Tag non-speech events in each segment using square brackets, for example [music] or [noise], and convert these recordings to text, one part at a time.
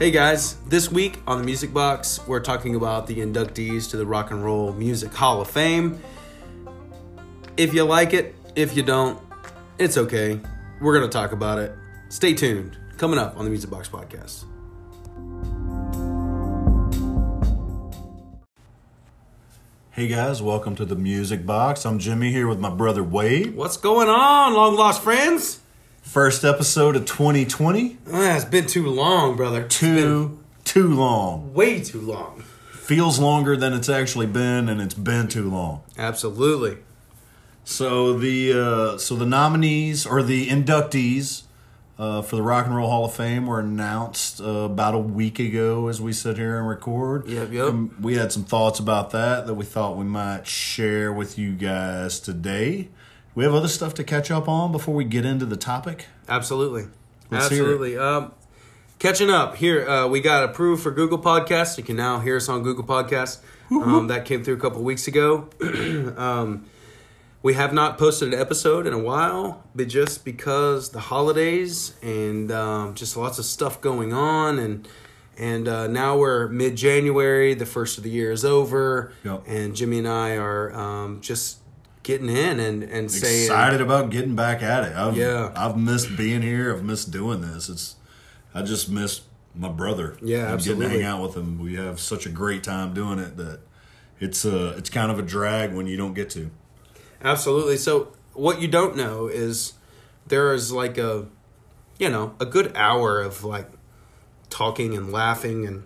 Hey guys, this week on the Music Box, we're talking about the inductees to the Rock and Roll Music Hall of Fame. If you like it, if you don't, it's okay. We're going to talk about it. Stay tuned. Coming up on the Music Box podcast. Hey guys, welcome to the Music Box. I'm Jimmie here with my brother Wade. What's going on, long lost friends? First episode of 2020. Ah, it's been too long, brother. Too too long. way too long. Feels longer than it's actually been, and it's been too long. Absolutely. So the uh, so the nominees or the inductees uh, for the Rock and Roll Hall of Fame were announced uh, about a week ago as we sit here and record. Yep, yep. And we had some thoughts about that that we thought we might share with you guys today. We have other stuff to catch up on before we get into the topic. Absolutely. Let's. Absolutely. Um, catching up here, uh, we got approved for Google Podcasts. You can now hear us on Google Podcasts. Um, that came through a couple weeks ago. [clears throat] um, we have not posted an episode in a while, but just because the holidays and um, just lots of stuff going on, and and uh, now we're mid January. The first of the year is over, Yep. and Jimmie and I are um, just getting in and and saying Excited about getting back at it. I've, Yeah. I've missed being here. I've missed doing this. It's I just miss my brother. Yeah, and Getting to absolutely. hang out with him. We have such a great time doing it that it's uh it's kind of a drag when you don't get to. Absolutely. So what you don't know is there is like a you know, a good hour of like talking and laughing and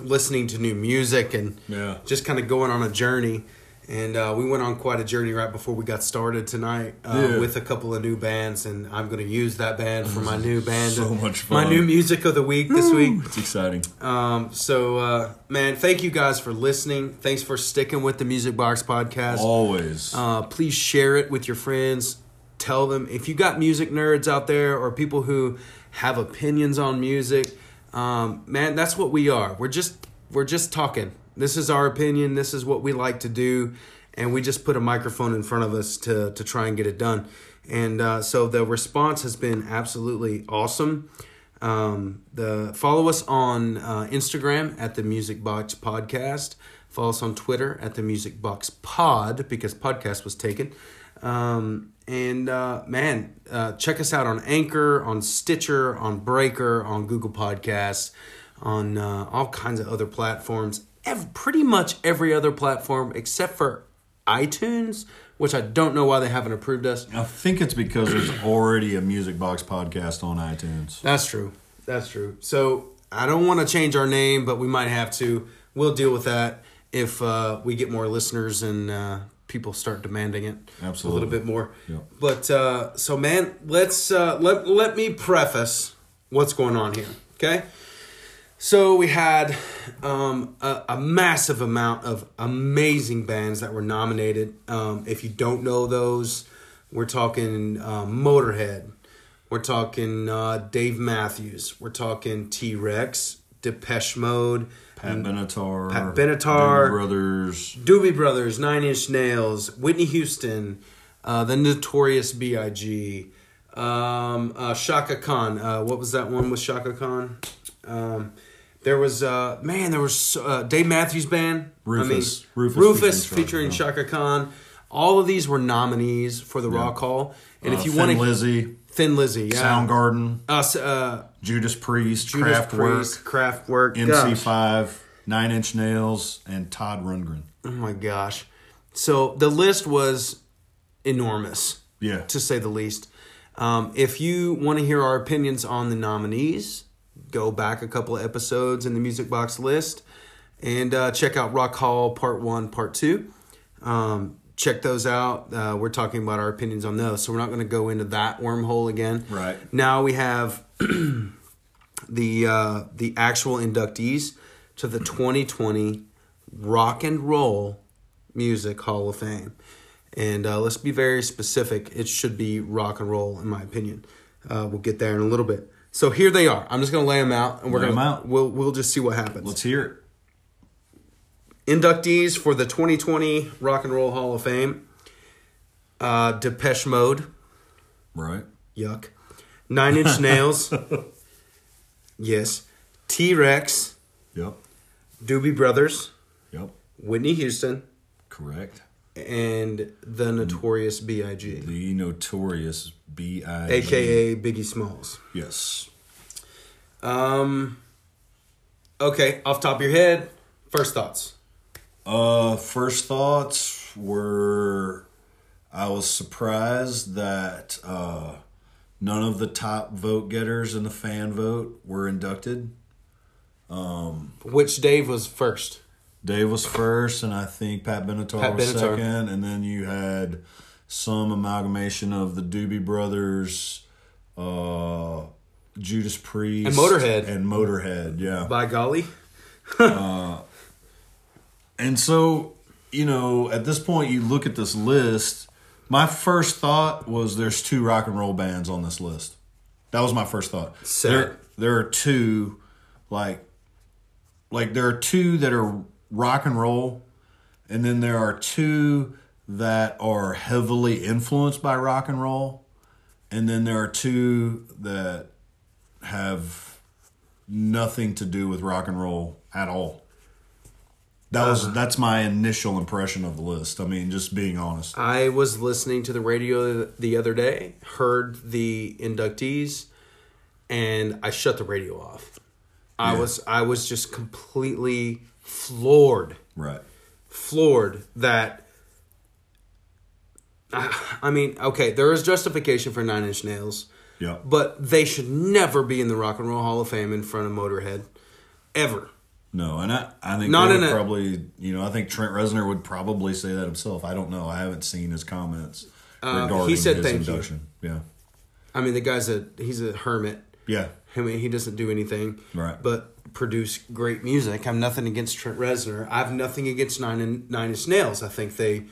listening to new music and Yeah. just kind of going on a journey. And uh, we went on quite a journey right before we got started tonight uh, Yeah. with a couple of new bands, and I'm going to use that band for my [laughs] new band, So much my new music of the week this week. It's exciting. Um, so, uh, man, thank you guys for listening. Thanks for sticking with the Music Box podcast. Always. Uh, please share it with your friends. Tell them if you got music nerds out there or people who have opinions on music. Um, man, that's what we are. We're just we're just talking. This is our opinion. This is what we like to do, and we just put a microphone in front of us to to try and get it done. And uh, so the response has been absolutely awesome. Um, the follow us on uh, Instagram at the Music Box Podcast. Follow us on Twitter at the Music Box Pod because podcast was taken. Um, and uh, man, uh, check us out on Anchor, on Stitcher, on Breaker, on Google Podcasts, on uh, all kinds of other platforms. Ev- pretty much every other platform except for iTunes, which I don't know why they haven't approved us. I think it's because there's already a Music Box podcast on iTunes. That's true. That's true. So I don't want to change our name, but we might have to. We'll deal with that if uh, we get more listeners and uh, people start demanding it Absolutely. a little bit more. Yeah. But uh, so, man, let's uh, let let me preface what's going on here. Okay. So we had um, a, a massive amount of amazing bands that were nominated. Um, if you don't know those, we're talking um, Motorhead, we're talking uh, Dave Matthews, we're talking T Rex, Depeche Mode, Pat Benatar, Pat Benatar. Doobie Brothers. Doobie Brothers, Nine Inch Nails, Whitney Houston, uh, the Notorious B.I.G., um, uh, Chaka Khan. Uh, what was that one with Chaka Khan? Um, there was uh, man, there was uh, Dave Matthews Band. Rufus. I mean, Rufus Rufus, featuring featuring Chaka Khan. All of these were nominees for the Rock Hall. And Uh, if you want to, Lizzy, Thin Lizzy, yeah, Soundgarden, us, uh, Judas Priest, Judas Kraftwerk, Priest, Kraftwerk, gosh. MC5, Nine Inch Nails, and Todd Rundgren. Oh my gosh. So the list was enormous, Yeah. to say the least. Um, if you want to hear our opinions on the nominees, go back a couple of episodes in the Music Box list and uh, check out Rock Hall Part 1, Part 2. Um, check those out. Uh, we're talking about our opinions on those, so we're not going to go into that wormhole again. Right. Now we have [clears throat] the uh, the actual inductees to the 2020 Rock and Roll Music Hall of Fame, and uh, let's be very specific. It should be rock and roll, in my opinion. Uh, we'll get there in a little bit. So here they are. I'm just going to lay them out, and we're going to out. we'll we'll just see what happens. Let's hear it. Inductees for the 2020 Rock and Roll Hall of Fame: uh, Depeche Mode, Right. yuck. Nine Inch [laughs] Nails, yes. T Rex, Yep. Doobie Brothers, Yep. Whitney Houston, Correct. And the Notorious B.I.G., The notorious B.I. aka Biggie Smalls. Yes. Um. Okay, off top of your head, first thoughts. Uh, first thoughts were I was surprised that uh, none of the top vote getters in the fan vote were inducted. Um, Which Dave was first? Dave was first, and I think Pat Benatar Pat was Benatar. second, and then you had some amalgamation of the Doobie Brothers, uh, Judas Priest, And Motorhead. and Motorhead. Yeah, By golly. [laughs] And so, you know, at this point, you look at this list. My first thought was there's two rock and roll bands on this list. That was my first thought. Sad. There, there are two, like, like there are two that are rock and roll, and then there are two that are heavily influenced by rock and roll, and then there are two that have nothing to do with rock and roll at all. That was uh-huh. that's my initial impression of the list. I mean, just being honest. I was listening to the radio the other day, heard the inductees, and I shut the radio off. I Yeah. was I was just completely floored, Right. floored that. I mean, okay, there is justification for Nine Inch Nails, Yeah. but they should never be in the Rock and Roll Hall of Fame in front of Motorhead, ever. No, and I, I think Not in would a- probably, you know, I think Trent Reznor would probably say that himself. I don't know. I haven't seen his comments Uh, regarding he said his thank you. induction. Yeah. I mean, the guy's a he's a hermit. Yeah. I mean, he doesn't do anything, Right. But produce great music. I'm nothing against Trent Reznor. I have nothing against Nine and Nine Inch Nails. I think they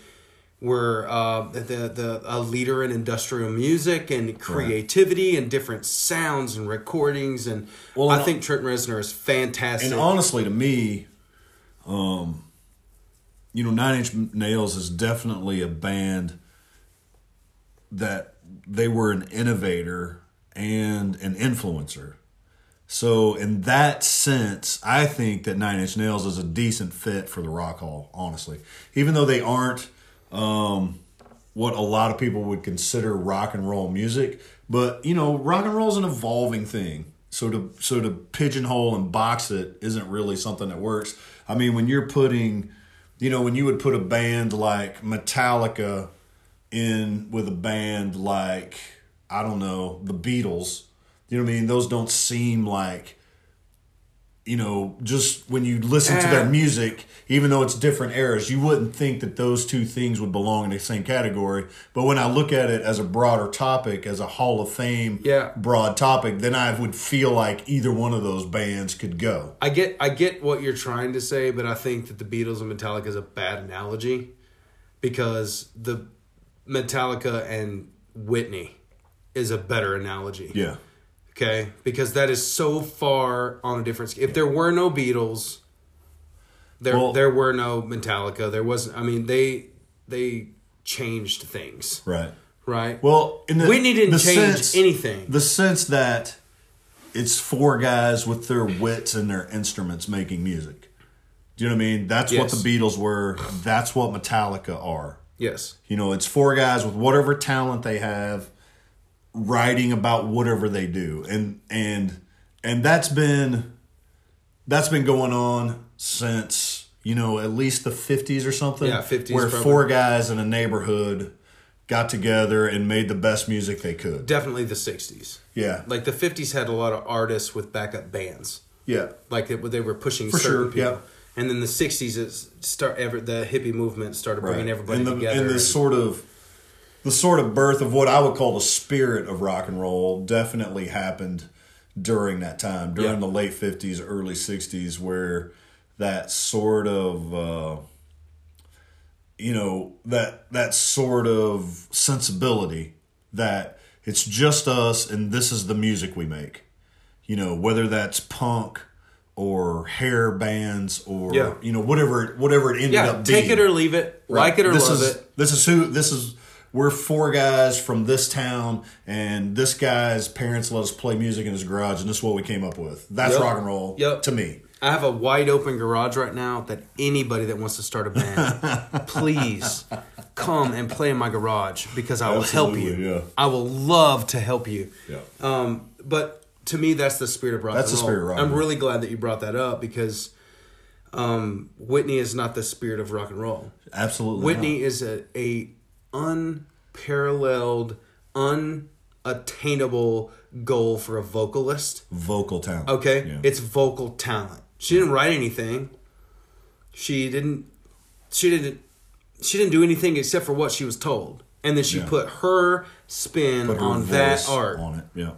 were uh, the the a leader in industrial music and creativity and different sounds and recordings. And Well, I and- think Trent Reznor is fantastic. And honestly, to me, um, you know, Nine Inch Nails is definitely a band that they were an innovator and an influencer. So, in that sense, I think that Nine Inch Nails is a decent fit for the Rock Hall. Honestly, even though they aren't um, what a lot of people would consider rock and roll music, but you know, rock and roll is an evolving thing. So to so to pigeonhole and box it isn't really something that works. I mean, when you're putting, you know, when you would put a band like Metallica in with a band like I don't know the Beatles. You know what I mean? Those don't seem like you know just when you listen to their Eh. music, even though it's different eras, you wouldn't think that those two things would belong in the same category. But when I look at it as a broader topic, as a Hall of Fame Yeah. broad topic, then I would feel like either one of those bands could go. I get I get what you're trying to say, but I think that the Beatles and Metallica is a bad analogy because the Metallica and Whitney is a better analogy. Yeah. Okay, because that is so far on a different. scale. If there were no Beatles, there Well- there were no Metallica. There wasn't. I mean, they they changed things, Right. right? Well, in the, Whitney didn't change sense- anything. The sense that it's four guys with their wits and their instruments making music. Do you know what I mean? That's what the Beatles were. That's what Metallica are. yes, You know, it's four guys with whatever talent they have, writing about whatever they do, and and and that's been that's been going on since you know at least the fifties or something. Yeah, 50s where probably. four guys in a neighborhood got together and made the best music they could. definitely the '60s. Yeah, Like the '50s had a lot of artists with backup bands. yeah, like they, they were pushing For certain sure, yeah. people. And then the '60s is start ever the hippie movement started bringing everybody and the, together. and the and- sort of the sort of birth of what I would call the spirit of rock and roll definitely happened during that time, during Yeah. the late fifties, early sixties, where that sort of uh, you know that that sort of sensibility that it's just us and this is the music we make. You know, whether that's punk or hair bands or Yeah. you know whatever whatever it ended yeah, up take being. it or leave it, like it or this love is, it. This is who this is we're four guys from this town, and this guy's parents let us play music in his garage, and this is what we came up with. That's Yep. rock and roll Yep. to me. I have a wide open garage right now that anybody that wants to start a band, [laughs] please come and play in my garage because I will help you. Yeah. I will love to help you. Yeah. Um, but to me, that's the spirit of rock That's and the roll. spirit of rock I'm really glad that you brought that up because um, Whitney is not the spirit of rock and roll. Absolutely, Whitney not. is a, a unparalleled, unattainable goal for a vocalist. vocal talent. Okay, Yeah. it's vocal talent. She didn't write anything. She didn't. She didn't. She didn't do anything except for what she was told, and then she Yeah. put her spin Put her on that art. on it. Yeah,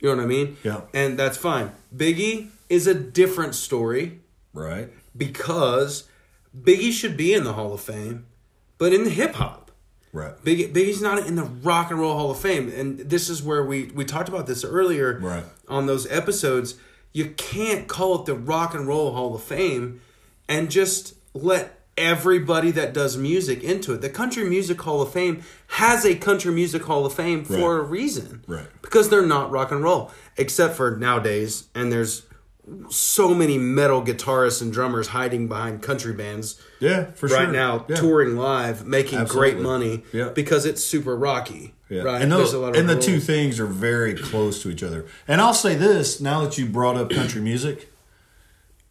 You know what I mean? Yeah. And that's fine. Biggie is a different story right. because Biggie should be in the Hall of Fame, but in the hip hop. Right. Biggie, Biggie's not in the Rock and Roll Hall of Fame, and this is where we we talked about this earlier Right. on those episodes. You can't call it the Rock and Roll Hall of Fame and just let everybody that does music into it. The Country Music Hall of Fame has a Country Music Hall of Fame for Right. a reason, Right. Because they're not rock and roll, except for nowadays, and there's so many metal guitarists and drummers hiding behind country bands Yeah, for right sure. now Yeah. touring live making Absolutely. great money Yeah. because it's super rocky Yeah. right And, those, a lot of and the two things are very close to each other. And I'll say this now that you brought up country music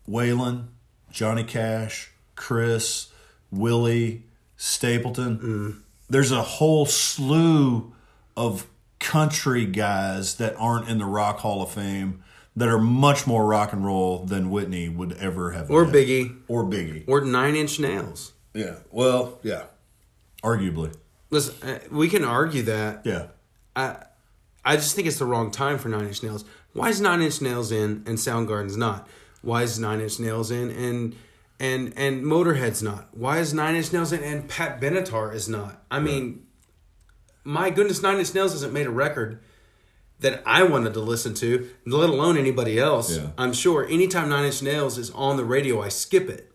Waylon, Johnny Cash, Chris, Willie, Stapleton. Mm. There's a whole slew of country guys that aren't in the Rock Hall of Fame that are much more rock and roll than Whitney would ever have or been. biggie Or Biggie. or nine inch nails Yeah. Well, yeah. Arguably. listen uh, we can argue that Yeah. i i just think it's the wrong time for nine inch nails why is nine inch nails in and soundgarden's not why is nine inch nails in and and and motorhead's not why is nine inch nails in and pat benatar is not i mean my goodness nine inch nails hasn't made a record that I wanted to listen to, let alone anybody else. Yeah. I'm sure anytime Nine Inch Nails is on the radio, I skip it.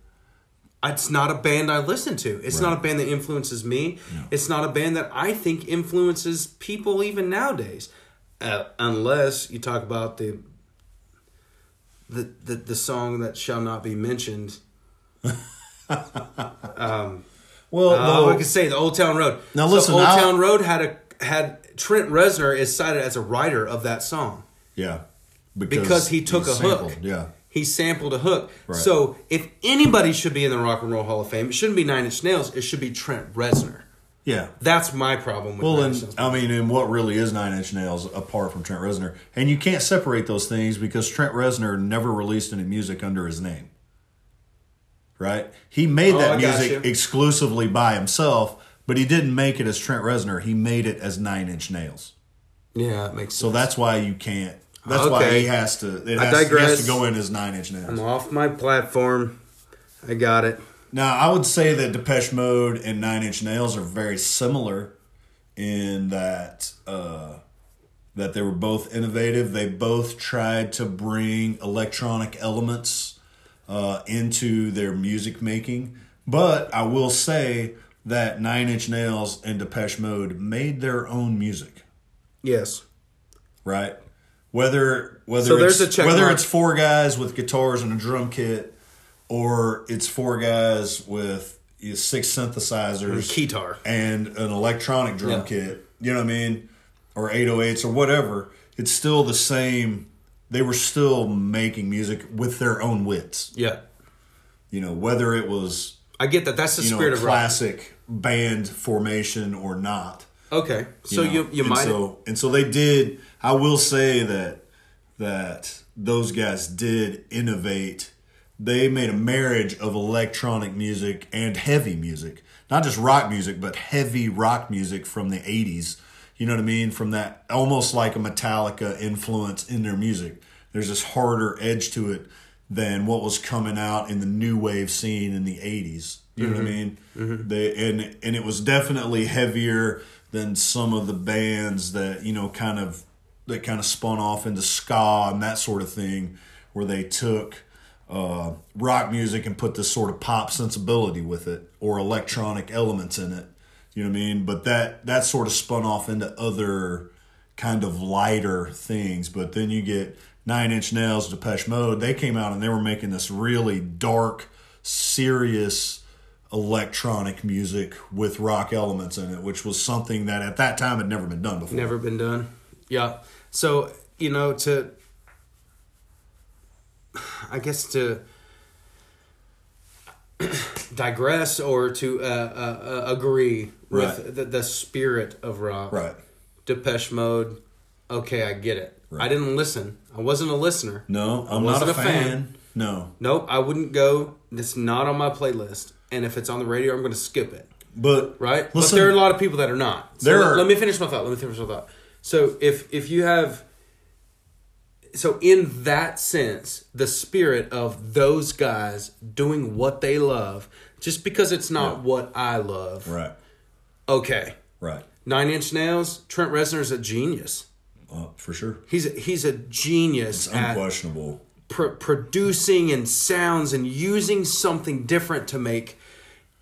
It's not a band I listen to. It's not a band that influences me. It's not a band that I think influences people even nowadays, uh, unless you talk about the, the the the song that shall not be mentioned. [laughs] Well, Oh, though- I could say the Old Town Road. Now, So listen, Old I'll- Town Road had a had Trent Reznor is cited as a writer of that song. yeah. because he took a sampled, hook. Yeah. He sampled a hook. Right. So if anybody should be in the Rock and Roll Hall of Fame, it shouldn't be Nine Inch Nails. It should be Trent Reznor. Yeah. That's my problem with Well, Nine and. I mean, and what really is Nine Inch Nails apart from Trent Reznor? And you can't separate those things because Trent Reznor never released any music under his name. Right? He made Oh, that I music exclusively by himself, but he didn't make it as Trent Reznor. He made it as Nine Inch Nails. yeah, it makes So sense. that's why you can't. That's why Okay. he has to. It I has, he has to go in as Nine Inch Nails. I'm off my platform. I got it. Now, I would say that Depeche Mode and Nine Inch Nails are very similar in that uh, that they were both innovative. They both tried to bring electronic elements uh, into their music making. But I will say that Nine Inch Nails and Depeche Mode made their own music, Yes. right? Whether whether So there's it's, a check whether mark. it's four guys with guitars and a drum kit, or it's four guys with six synthesizers, a Keytar. and an electronic drum Yeah. kit. You know what I mean? Or 808s or whatever. It's still the same. They were still making music with their own wits. Yeah. You know, whether it was I get that. That's the you know spirit a of classic band formation or not. Okay. So know? you you and might so and so they did. I will say that that those guys did innovate. They made a marriage of electronic music and heavy music, not just rock music, but heavy rock music from the '80s. You know what I mean? From that almost like a Metallica influence in their music. There's this harder edge to it than what was coming out in the new wave scene in the '80s. You know what I mean? They and and it was definitely heavier than some of the bands that you know kind of that kind of spun off into ska and that sort of thing, where they took uh, rock music and put this sort of pop sensibility with it or electronic elements in it You know what I mean? But that that sort of spun off into other kind of lighter things. But then you get Nine Inch Nails, Depeche Mode. They came out and they were making this really dark, serious electronic music with rock elements in it, which was something that at that time had never been done before. Never been done. Yeah. So, you know, to I guess to [clears throat] digress or to uh, uh, uh, agree Right. with the, the spirit of rock. Right. Depeche Mode. Okay, I get it. Right. I didn't listen. I wasn't a listener. No, I'm not a a fan. fan. No. Nope, I wouldn't go. It's not on my playlist. And if it's on the radio, I'm going to skip it. But Right? but there are a lot of people that are not. So There let, are- let me finish my thought. Let me finish my thought. So if if you have so in that sense, the spirit of those guys doing what they love, just because it's not what I love. right, Okay. right, Nine Inch Nails, Trent Reznor's a genius. uh, for sure. He's a, he's a genius It's at unquestionable. pr- producing and sounds and using something different to make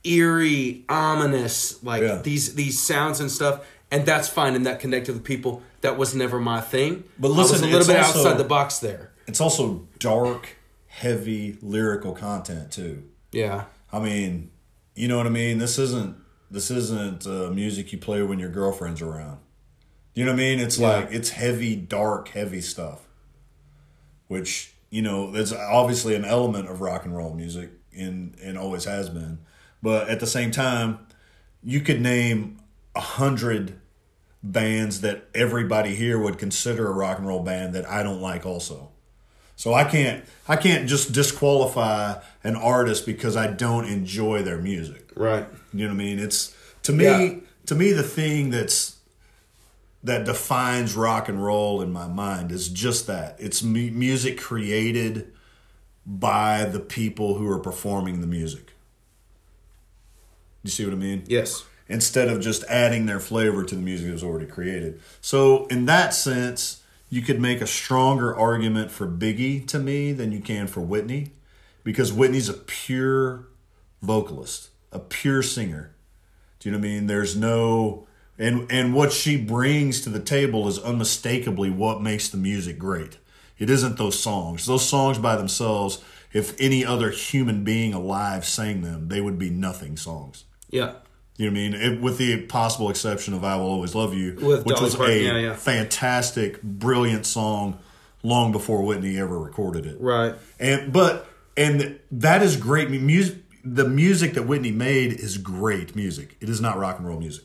eerie, ominous like Yeah. these these sounds and stuff. And that's fine, and that connected with people. That was never my thing. But listen, a little bit also- outside the box there. It's also dark, heavy lyrical content too. Yeah, I mean, you know what I mean. This isn't this isn't uh, music you play when your girlfriend's around. You know what I mean? It's Yeah. like it's heavy, dark, heavy stuff. Which you know, there's obviously an element of rock and roll music, and and always has been. But at the same time, you could name a hundred bands that everybody here would consider a rock and roll band that I don't like also. So I can't I can't just disqualify an artist because I don't enjoy their music. right. You know what I mean? It's to me Yeah. to me the thing that's that defines rock and roll in my mind is just that. It's mu- music created by the people who are performing the music. You see what I mean? Yes. instead of just adding their flavor to the music that was already created. So, in that sense, you could make a stronger argument for Biggie to me than you can for Whitney because Whitney's a pure vocalist, a pure singer. Do you know what I mean? There's no and and what she brings to the table is unmistakably what makes the music great. It isn't those songs. Those songs by themselves, if any other human being alive sang them, they would be nothing songs. Yeah. You know what I mean? It, with the possible exception of "I Will Always Love You," With which Dolly was Parton, a yeah, yeah. fantastic, brilliant song, long before Whitney ever recorded it. Right. And but and that is great music. The music that Whitney made is great music. It is not rock and roll music.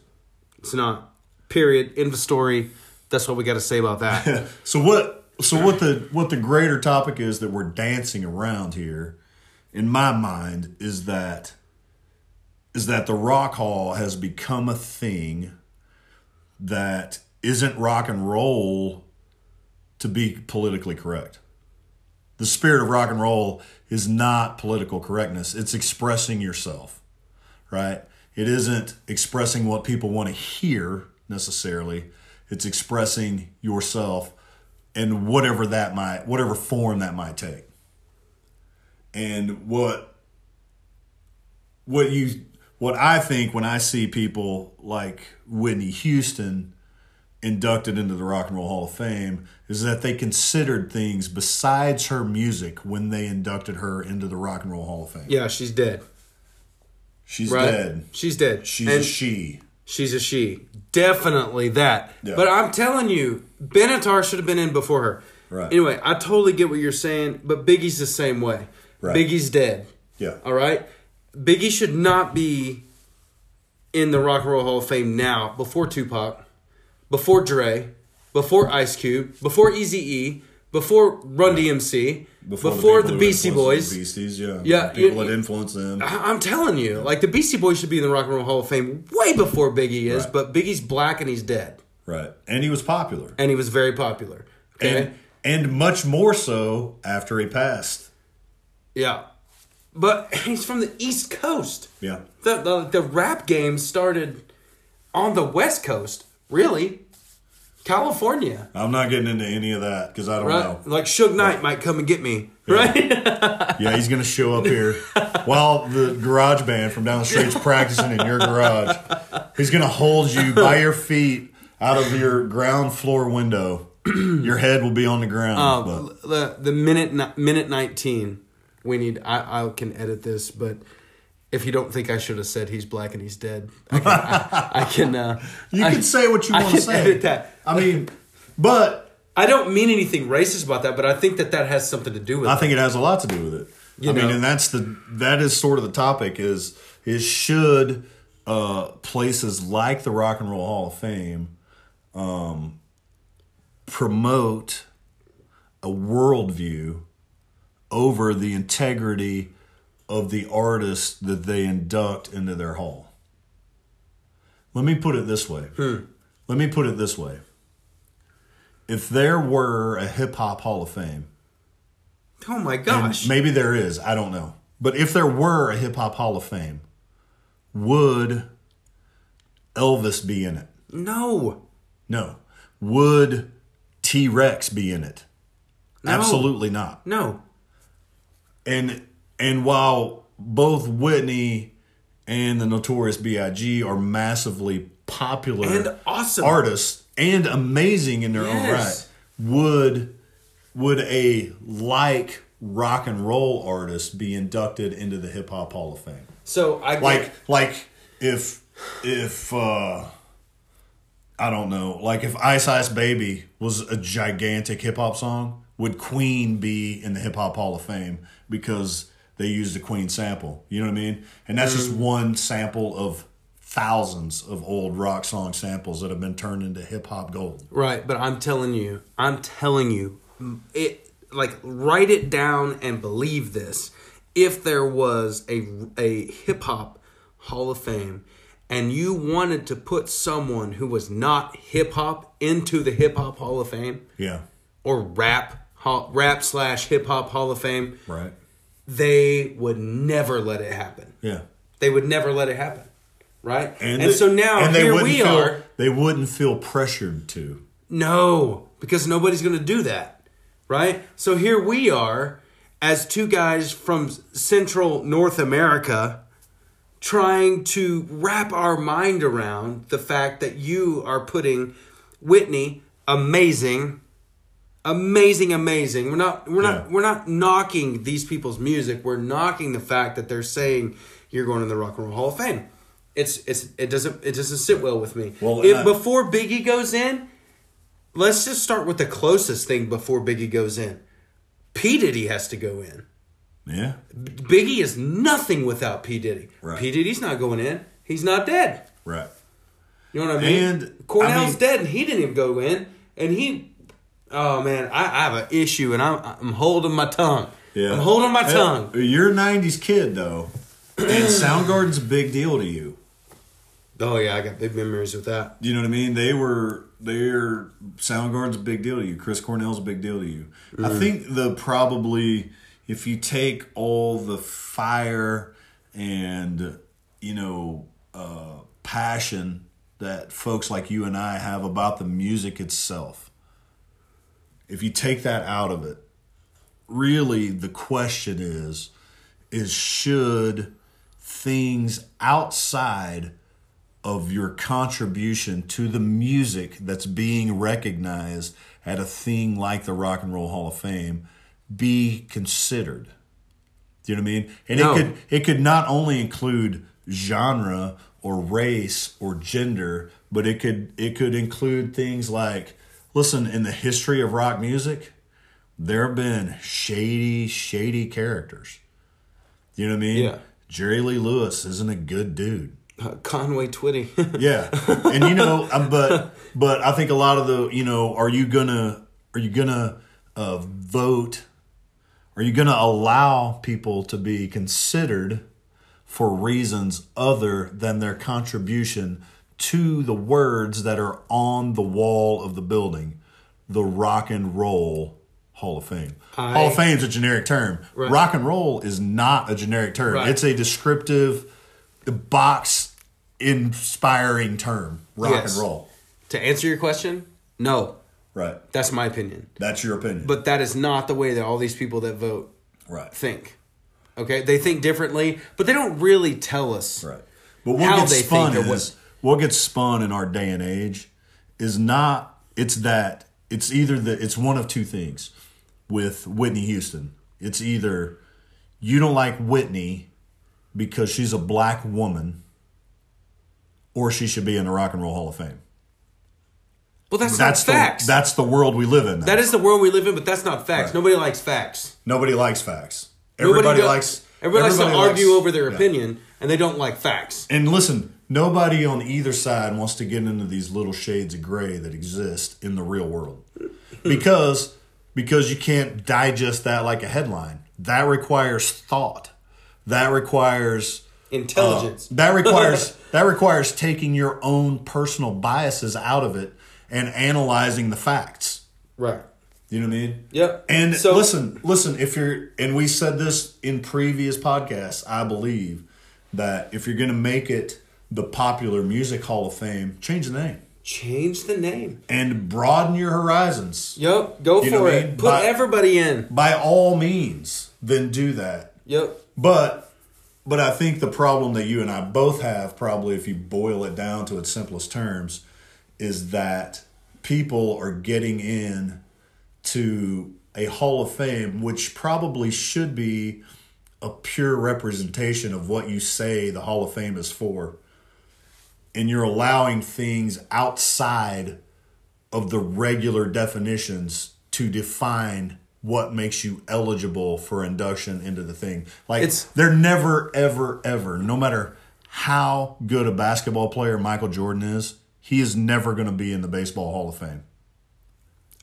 It's not. Period. End of story. That's what we got to say about that. [laughs] So what? So what the what the greater topic is that we're dancing around here, in my mind, is that is that the rock hall has become a thing that isn't rock and roll to be politically correct. The spirit of rock and roll is not political correctness. It's expressing yourself, right? It isn't expressing what people want to hear necessarily. It's expressing yourself and whatever that might whatever form that might take. And what what you what I think when I see people like Whitney Houston inducted into the Rock and Roll Hall of Fame is that they considered things besides her music when they inducted her into the Rock and Roll Hall of Fame. yeah, she's dead. She's Right. dead. She's dead. She's And a she. She's a she. Definitely that. Yeah. But I'm telling you, Benatar should have been in before her. Right. Anyway, I totally get what you're saying, but Biggie's the same way. Right. Biggie's dead. Yeah. All right? Biggie should not be in the Rock and Roll Hall of Fame now, before Tupac, before Dre, before Ice Cube, before Easy E, before Run DMC, before, people the who Beastie Boys. the Beasties, yeah. Yeah, People you- that influenced them. I- I'm telling you, like the Beastie Boys should be in the Rock and Roll Hall of Fame way before Biggie is, Right. but Biggie's black and he's dead, Right. And he was popular. and he was very popular. Okay, And and much more so after he passed. yeah, but [laughs] he's from the East Coast. Yeah. The, the the rap game started on the West Coast, really, California. I'm not getting into any of that because I don't Right? know. Like Suge Knight might come and get me right? [laughs] Yeah, he's gonna show up here while the garage band from down the street's [laughs] practicing in your garage. He's gonna hold you by your feet out of your ground floor window. [clears throat] your head will be on the ground. Uh, but the the minute minute nineteen. We need. I I can edit this, but if you don't think I should have said he's black and he's dead, I can. I, I can. Uh, [laughs] you I- can say what you want to say. edit that. I mean, but I don't mean anything racist about that, but I think that that has something to do with it. I it. think it has a lot to do with it. You I mean, know. and that's the that is sort of the topic is is should uh, places like the Rock and Roll Hall of Fame um, promote a worldview over the integrity of the artists that they induct into their hall. Let me put it this way. Hmm. Let me put it this way. If there were a hip hop Hall of Fame, Oh my gosh! maybe there is, I don't know. But if there were a hip hop Hall of Fame, would Elvis be in it? no, No. Would T Rex be in it? No. Absolutely not. no. And and while both Whitney and the Notorious B.I.G. are massively popular And awesome. artists and amazing in their own right, would would a like rock and roll artist be inducted into the Hip Hop Hall of Fame? So I get- Like like if if uh I don't know, like if Ice Ice Baby was a gigantic hip hop song, would Queen be in the Hip Hop Hall of Fame because they used a Queen sample? You know what I mean? And that's just Mm. one sample of thousands of old rock song samples that have been turned into hip hop gold. Right, but I'm telling you, I'm telling you, it like write it down and believe this. If there was a a hip hop Hall of Fame and you wanted to put someone who was not hip hop into the hip hop Hall of Fame Yeah. or rap rap slash hip hop Hall of Fame, Right. they would never let it happen. Yeah. They would never let it happen. Right? And, they- so now and here we feel, are. They wouldn't feel pressured to. No, because nobody's going to do that, right? So here we are as two guys from Central North America trying to wrap our mind around the fact that you are putting Whitney amazing amazing amazing we're not we're not Yeah. we're not knocking these people's music we're knocking the fact that they're saying you're going in the rock and roll hall of fame it's it's it doesn't it doesn't sit well with me Well, if I- before biggie goes in let's just start with the closest thing before biggie goes in p diddy has to go in Yeah. biggie is nothing without p diddy Right. p diddy's not going in he's not dead Right. you know what I mean? And, Cornell's I mean- dead, and he didn't even go in. And he, oh man, I, I have an issue, and I'm I'm holding my tongue. Yeah. I'm holding my Hey, tongue. You're a '90s kid though, and [clears throat] Soundgarden's a big deal to you. Oh yeah, I got big memories with that. You know what I mean? They were they're Soundgarden's a big deal to you. Chris Cornell's a big deal to you. I think the probably if you take all the fire and you know uh, passion that folks like you and I have about the music itself, if you take that out of it, really the question is is should things outside of your contribution to the music that's being recognized at a thing like the Rock and Roll Hall of Fame be considered. Do you know what I mean? And No. it could it could not only include genre or race or gender, but it could it could include things like listen, in the history of rock music, there have been shady, shady characters. You know what I mean? Yeah. Jerry Lee Lewis isn't a good dude. Uh, Conway Twitty. [laughs] Yeah, and you know, um, but but I think a lot of the you know, are you gonna are you gonna uh, vote? Are you gonna allow people to be considered for reasons other than their contribution to the words that are on the wall of the building, the Rock and Roll Hall of Fame? I- Hall of Fame is a generic term. Right. Rock and roll is not a generic term. Right. It's a descriptive box inspiring term. Rock Yes. and roll. to answer your question, no, Right. that's my opinion. That's your opinion. But that is not the way that all these people that vote Right. think. Okay, they think differently, but they don't really tell us. Right. But what How gets they spun think or is what gets spun in our day and age is not it's that it's either the it's one of two things with Whitney Houston. It's either you don't like Whitney because she's a black woman or she should be in the Rock and Roll Hall of Fame. Well, that's, That's not the facts. that's the world we live in. Now. that is the world we live in, but that's not facts. Right. Nobody likes facts. nobody likes facts. Everybody likes Everybody, likes to argue over their yeah. opinion, and they don't like facts. And listen, nobody on either side wants to get into these little shades of gray that exist in the real world. Because because you can't digest that like a headline. That requires thought. That requires Intelligence. uh, [laughs] that requires that requires taking your own personal biases out of it and analyzing the facts. right. You know what I mean? Yep. And So- listen, listen, if you're and we said this in previous podcasts, I believe that if you're going to make it the popular music hall of fame, change the name Change the name. and broaden your horizons. Yep. Go You for what I it. mean? Put By- everybody in. By all means, then do that. Yep. But but I think the problem that you and I both have, probably if you boil it down to its simplest terms, is that people are getting in to a Hall of Fame, which probably should be a pure representation of what you say the Hall of Fame is for. And you're allowing things outside of the regular definitions to define what makes you eligible for induction into the thing. Like It's- they're never, ever, ever, no matter how good a basketball player Michael Jordan is, he is never going to be in the Baseball Hall of Fame.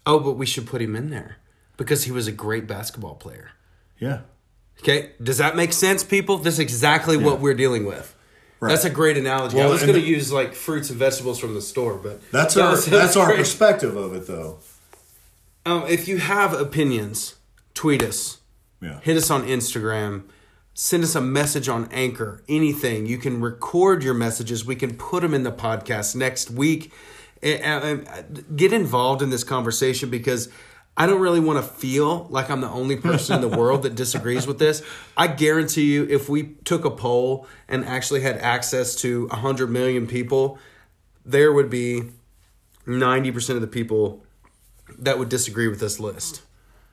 Oh, but we should put him in there because he was a great basketball player. Yeah. Okay, does that make sense, people? This is exactly what we're dealing with. Right. That's a great analogy. I was going to use like fruits and vegetables from the store, but That's [laughs] our that's our perspective of it though. Um, if you have opinions, tweet us. Yeah. Hit us on Instagram. Send us a message on Anchor. Anything. You can record your messages. We can put them in the podcast next week. And- and- and Get involved in this conversation because I don't really want to feel like I'm the only person in the [laughs] world that disagrees with this. I guarantee you, if we took a poll and actually had access to 100 million people, there would be 90% of the people that would disagree with this list.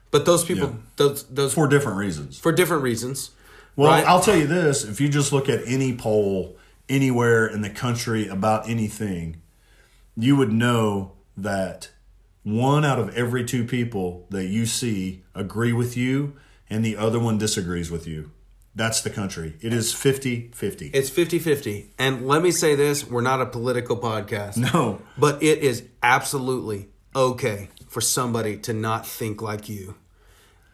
But those people, Yeah. those those For different reasons. for different reasons. Well, right? I'll tell you this: if you just look at any poll anywhere in the country about anything, you would know that one out of every two people that you see agree with you, and the other one disagrees with you. That's the country. It is 50-50. it's 50-50. And let me say this, we're not a political podcast. No. But it is absolutely okay for somebody to not think like you.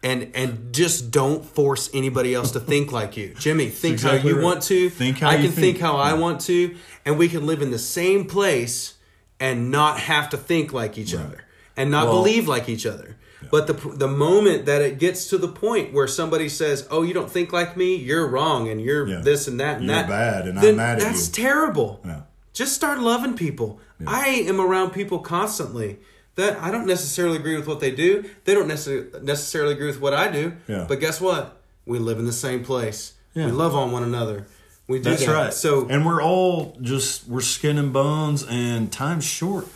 And and just don't force anybody else to think like you. Jimmie, think exactly how you right. want to. Think how I can think, think. how I want to, and we can live in the same place and not have to think like each other and not Well- believe like each other. But the the moment that it gets to the point where somebody says, "Oh, you don't think like me, you're wrong, and you're Yeah. this and that and You're that," bad, and I'm mad at that's you. That's terrible. Yeah. Just start loving people. I am around people constantly that I don't necessarily agree with what they do. They don't necessarily necessarily agree with what I do. Yeah. But guess what? We live in the same place. Yeah. We love on one another. We do That's that. right. So and we're all just we're skin and bones, and time's short.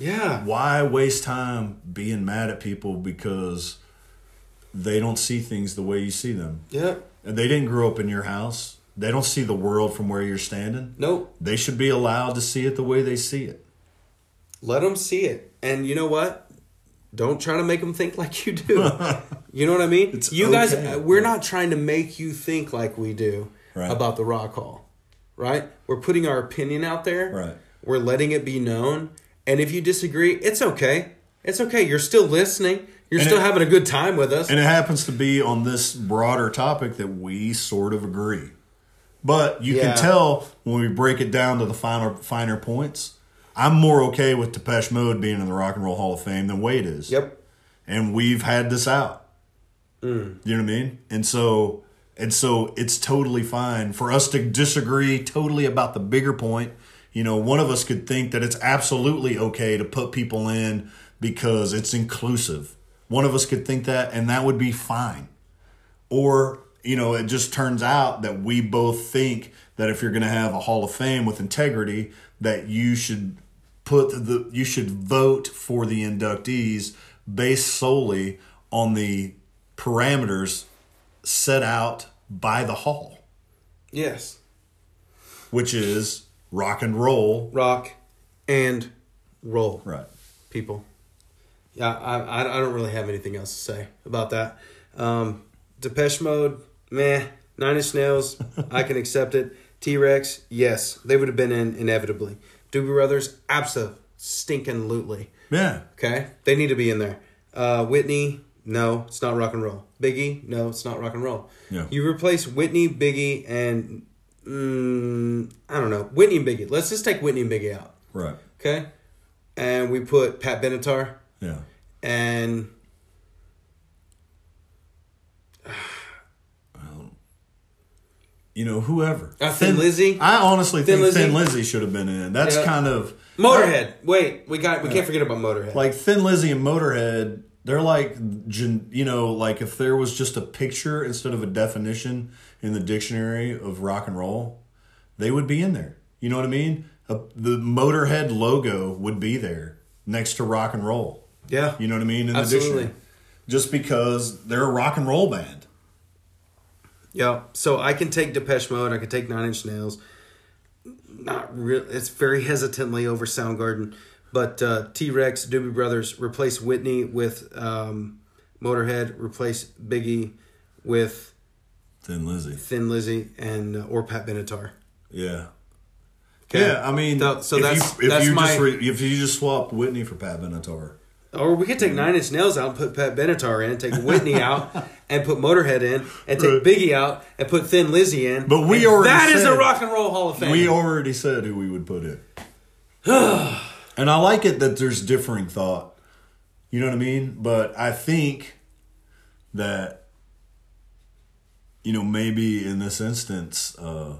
Yeah, why waste time being mad at people because they don't see things the way you see them? yeah, And they didn't grow up in your house. They don't see the world from where you're standing. nope. They should be allowed to see it the way they see it. Let them see it. And you know what? Don't try to make them think like you do. [laughs] you know what I mean? It's you guys, okay. uh, we're not trying to make you think like we do Right. about the rock hall, right? We're putting our opinion out there. Right. We're letting it be known. And if you disagree, it's okay. It's okay. You're still listening. You're And still it- having a good time with us. And it happens to be on this broader topic that we sort of agree. But you Yeah. can tell when we break it down to the finer finer points. I'm more okay with Depeche Mode being in the Rock and Roll Hall of Fame than Wade is. yep. and we've had this out. Mm. You know what I mean? And so and so it's totally fine for us to disagree totally about the bigger point. You know, one of us could think that it's absolutely okay to put people in because it's inclusive. One of us could think that and that would be fine. or you know, it just turns out that we both think that if you're going to have a Hall of Fame with integrity, that you should put the you should vote for the inductees based solely on the parameters set out by the hall, Yes. which is rock and roll. Rock and roll. Right. people. Yeah, I, I, I don't really have anything else to say about that. Um, Depeche Mode, meh. Nine Inch Nails, [laughs] I can accept it. T Rex, yes, they would have been in inevitably. Doobie Brothers, absolutely stinking lootly. Yeah. Okay, they need to be in there. Uh, Whitney, no, it's not rock and roll. Biggie, no, it's not rock and roll. Yeah. You replace Whitney, Biggie, and mm, I don't know Whitney and Biggie. Let's just take Whitney and Biggie out. Right. Okay, and we put Pat Benatar Yeah. and You know, whoever. Uh, Thin Lizzy? I honestly Thin think Lizzy? Thin Lizzy should have been in. That's Yeah. kind of Motorhead. Wait, we got we can't forget about Motorhead. like Thin Lizzy and Motorhead. They're like, you know, like if there was just a picture instead of a definition in the dictionary of rock and roll, they would be in there. You know what I mean? The Motorhead logo would be there next to rock and roll. yeah, You know what I mean? In the Absolutely. dictionary. Just because they're a rock and roll band. yeah. So I can take Depeche Mode. I can take Nine Inch Nails. Not real. It's very hesitantly over Soundgarden, but uh, T Rex, Doobie Brothers replace Whitney with um, Motorhead. Replace Biggie with Thin Lizzy. Thin Lizzy and uh, or Pat Benatar. Yeah. Okay. Yeah, I mean, So- so if that's- you, if that's you my- just re, if you just swapped Whitney for Pat Benatar, Or we could take Nine Inch Nails out and put Pat Benatar in, take Whitney [laughs] out and put Motorhead in, and take. Biggie out and put Thin Lizzy in. But we already that is said- a rock and roll Hall of Fame. we already said who we would put in. [sighs] [sighs] and I like it that there's differing thought. You know what I mean? But I think that you know maybe in this instance, uh,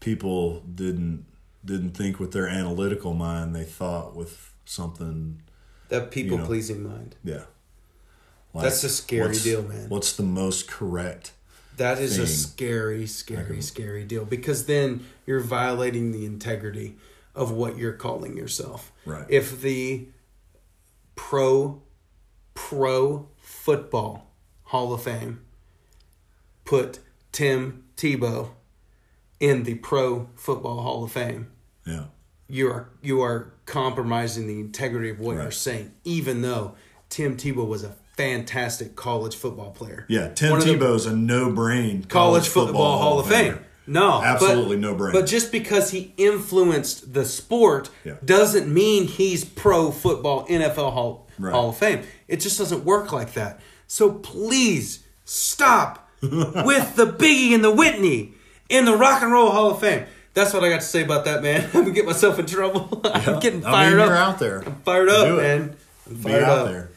people didn't didn't think with their analytical mind. They thought with something. that people you know. pleasing mind. Yeah. Like, That's a scary deal, man. What's the most correct? That is a scary, scary, scary deal because then you're violating the integrity of what you're calling yourself. Right. If the pro pro football Hall of Fame put Tim Tebow in the pro football Hall of Fame, Yeah. you are you are compromising the integrity of what Right. you're saying, even though Tim Tebow was a fantastic college football player. Yeah, Tim One of the- Tebow's a no-brain college football, Hall of Fame. No, Absolutely but, no brainer. But just because he influenced the sport Yeah. doesn't mean he's pro football NFL Hall, Right. Hall of Fame. It just doesn't work like that. So please stop [laughs] with the Biggie and the Whitney in the Rock and Roll Hall of Fame. That's what I got to say about that, man. [laughs] I'm gonna get myself in trouble. [laughs] I'm getting I fired mean, up. you're out there. I'm fired up, man. I'm Be fired out up. there.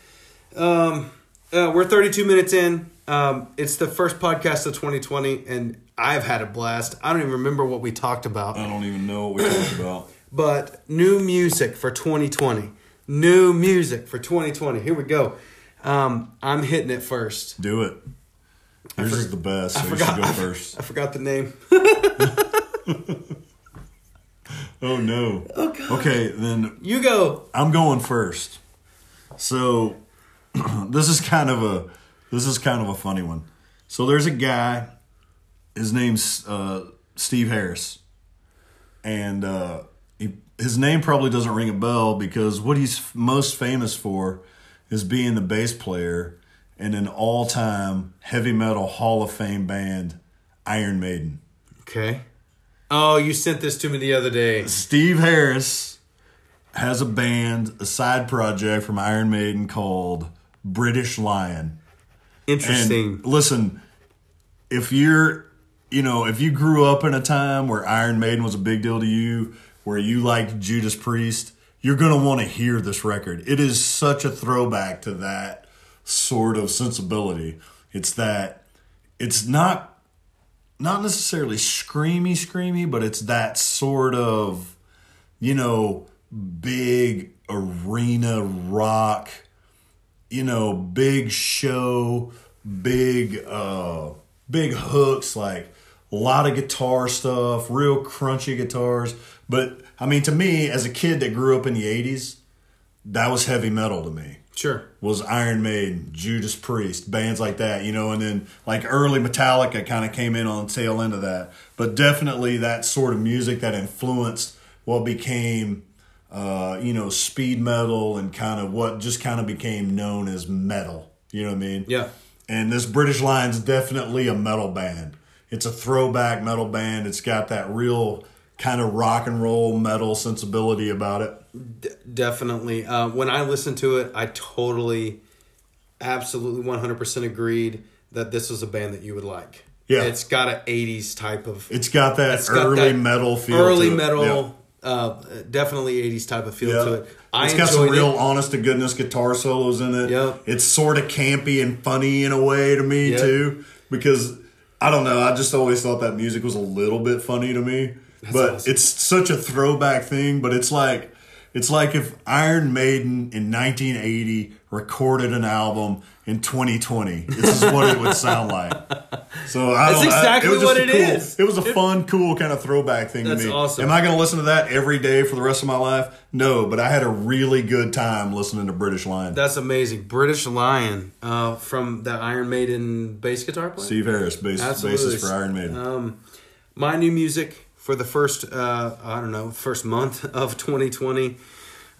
Um, uh, we're 32 minutes in. Um, it's the first podcast of 2020, and I've had a blast. I don't even remember what we talked about, I don't even know what we talked about. but new music for 2020. New music for 2020. Here we go. Um, I'm hitting it first. Do it. Yours is the best, so you forgot- should go first. I forgot the name. [laughs] Oh no. Okay. Okay, then You go. I'm going first. So [clears throat] this is kind of a this is kind of a funny one. So there's a guy. His name's uh, Steve Harris, and uh, he, his name probably doesn't ring a bell because what he's f- most famous for is being the bass player in an all-time heavy metal Hall of Fame band, Iron Maiden. Okay. Oh, you sent this to me the other day. Steve Harris has a band, a side project from Iron Maiden called British Lion. Interesting. And listen, if you're, you know, if you grew up in a time where Iron Maiden was a big deal to you, where you liked Judas Priest, you're going to want to hear this record. It is such a throwback to that sort of sensibility. It's that it's not not necessarily screamy screamy, but it's that sort of you know big arena rock, you know, big show, big uh big hooks like a lot of guitar stuff real crunchy guitars but i mean to me as a kid that grew up in the 80s that was heavy metal to me Sure. was Iron Maiden, Judas Priest, bands like that, you know, and then like early Metallica kind of came in on the tail end of that. But definitely that sort of music that influenced what became, uh, you know, speed metal and kind of what just kind of became known as metal. You know what I mean? Yeah. And this British Lion's definitely a metal band. It's a throwback metal band. It's got that real kind of rock and roll metal sensibility about it. Definitely. Uh, when I listened to it, I totally, absolutely, one hundred percent agreed that this was a band that you would like. Yeah. it's got an '80s type of It's got that it's got early that metal feel. early metal, Yeah. Uh, definitely '80s type of feel Yeah. to it. I it's got some real it. honest to goodness guitar solos in it. Yep. It's sort of campy and funny in a way to me Yep. too, because I don't know. I just always thought that music was a little bit funny to me. but awesome. it's such a throwback thing. But it's like it's like if Iron Maiden in 1980 recorded an album in 2020. This is what it would sound like. So I That's don't, I- exactly it was what it cool, is. It was a fun, cool kind of throwback thing That's to me. awesome. Am I going to listen to that every day for the rest of my life? No, but I had a really good time listening to British Lion. That's amazing. British Lion uh, from the Iron Maiden bass guitar player. Steve Harris, bass, Absolutely. bassist for Iron Maiden. Um, my new music for the first uh, I don't know first month [laughs] of 2020.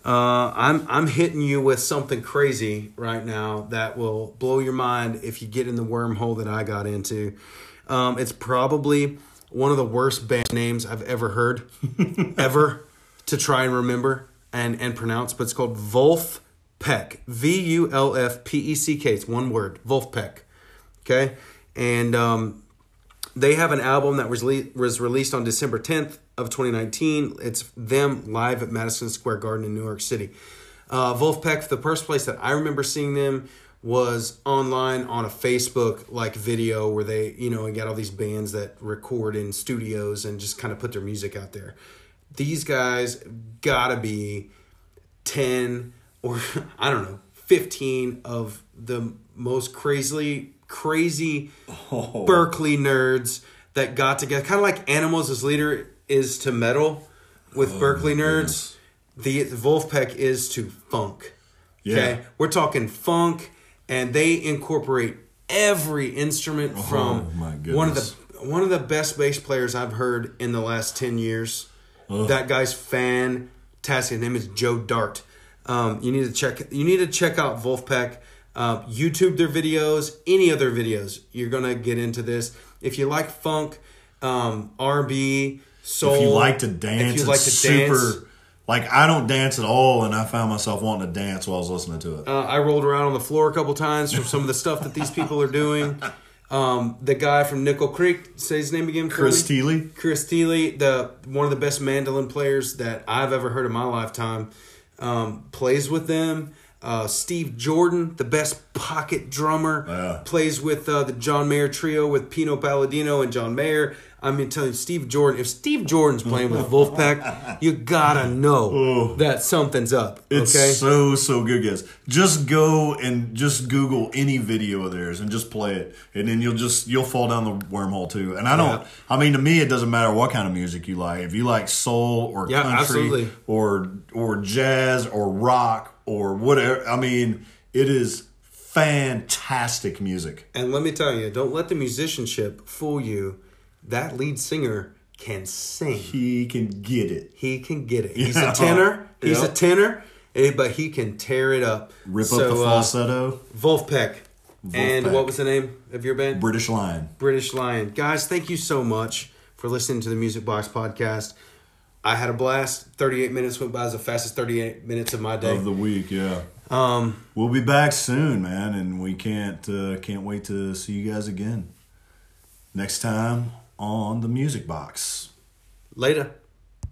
Uh, I'm I'm hitting you with something crazy right now that will blow your mind if you get in the wormhole that I got into. Um, it's probably one of the worst band names I've ever heard, [laughs] ever to try and remember and and pronounce. But it's called Wolf Peck. V U L F P E C K. It's one word. Vulfpeck. Okay, and um, they have an album that was le- was released on December 10th of 2019. It's them live at Madison Square Garden in New York City. Uh, Vulfpeck, the first place that I remember seeing them was online on a Facebook like video where they, you know, and got all these bands that record in studios and just kind of put their music out there. These guys gotta be 10 or [laughs] I don't know, 15 of the most crazily crazy Oh. Berklee nerds that got together, kind of like Animals as leader is to metal with Berklee nerds. The Vulfpeck is to funk. Okay, Yeah. we're talking funk, and they incorporate every instrument from Oh, my one of the one of the best bass players I've heard in the last ten years. That guy's fantastic. His name is Joe Dart. Um, you need to check. You need to check out Vulfpeck. Uh, YouTube their videos, any of their videos. You're gonna get into this. If you like funk, um, R&B, soul. if you like to dance, if you it's like to super. dance, Like I don't dance at all, and I found myself wanting to dance while I was listening to it. Uh, I rolled around on the floor a couple times from some of the stuff that these people are doing. Um, the guy from Nickel Creek, say his name again. Chris. Teeley, Chris Thile, the one of the best mandolin players that I've ever heard in my lifetime, um, plays with them. Uh, Steve Jordan, the best pocket drummer, Yeah. plays with uh, the John Mayer trio with Pino Palladino and John Mayer. I mean, telling you, Steve Jordan. If Steve Jordan's playing with [laughs] Vulfpeck, you gotta know that something's up. it's okay, so so good, guys. Just go and just Google any video of theirs and just play it, and then you'll just you'll fall down the wormhole too. And I don't. Yeah. I mean, to me, it doesn't matter what kind of music you like. If you like soul or Yeah, country absolutely. or or jazz or rock or whatever, I mean, it is fantastic music. And let me tell you, don't let the musicianship fool you. That lead singer can sing. He can get it. He can get it. He's Yeah. a [laughs] tenor. He's Yep. a tenor, eh, but he can tear it up. Rip So, up the uh, falsetto. Vulfpeck. And what was the name of your band? British Lion. British Lion. Guys, thank you so much for listening to the Music Box podcast. I had a blast. 38 minutes went by as the fastest 38 minutes of my day. of the week. Yeah, Um, we'll be back soon, man, and we can't uh, can't wait to see you guys again next time on the Music Box. later.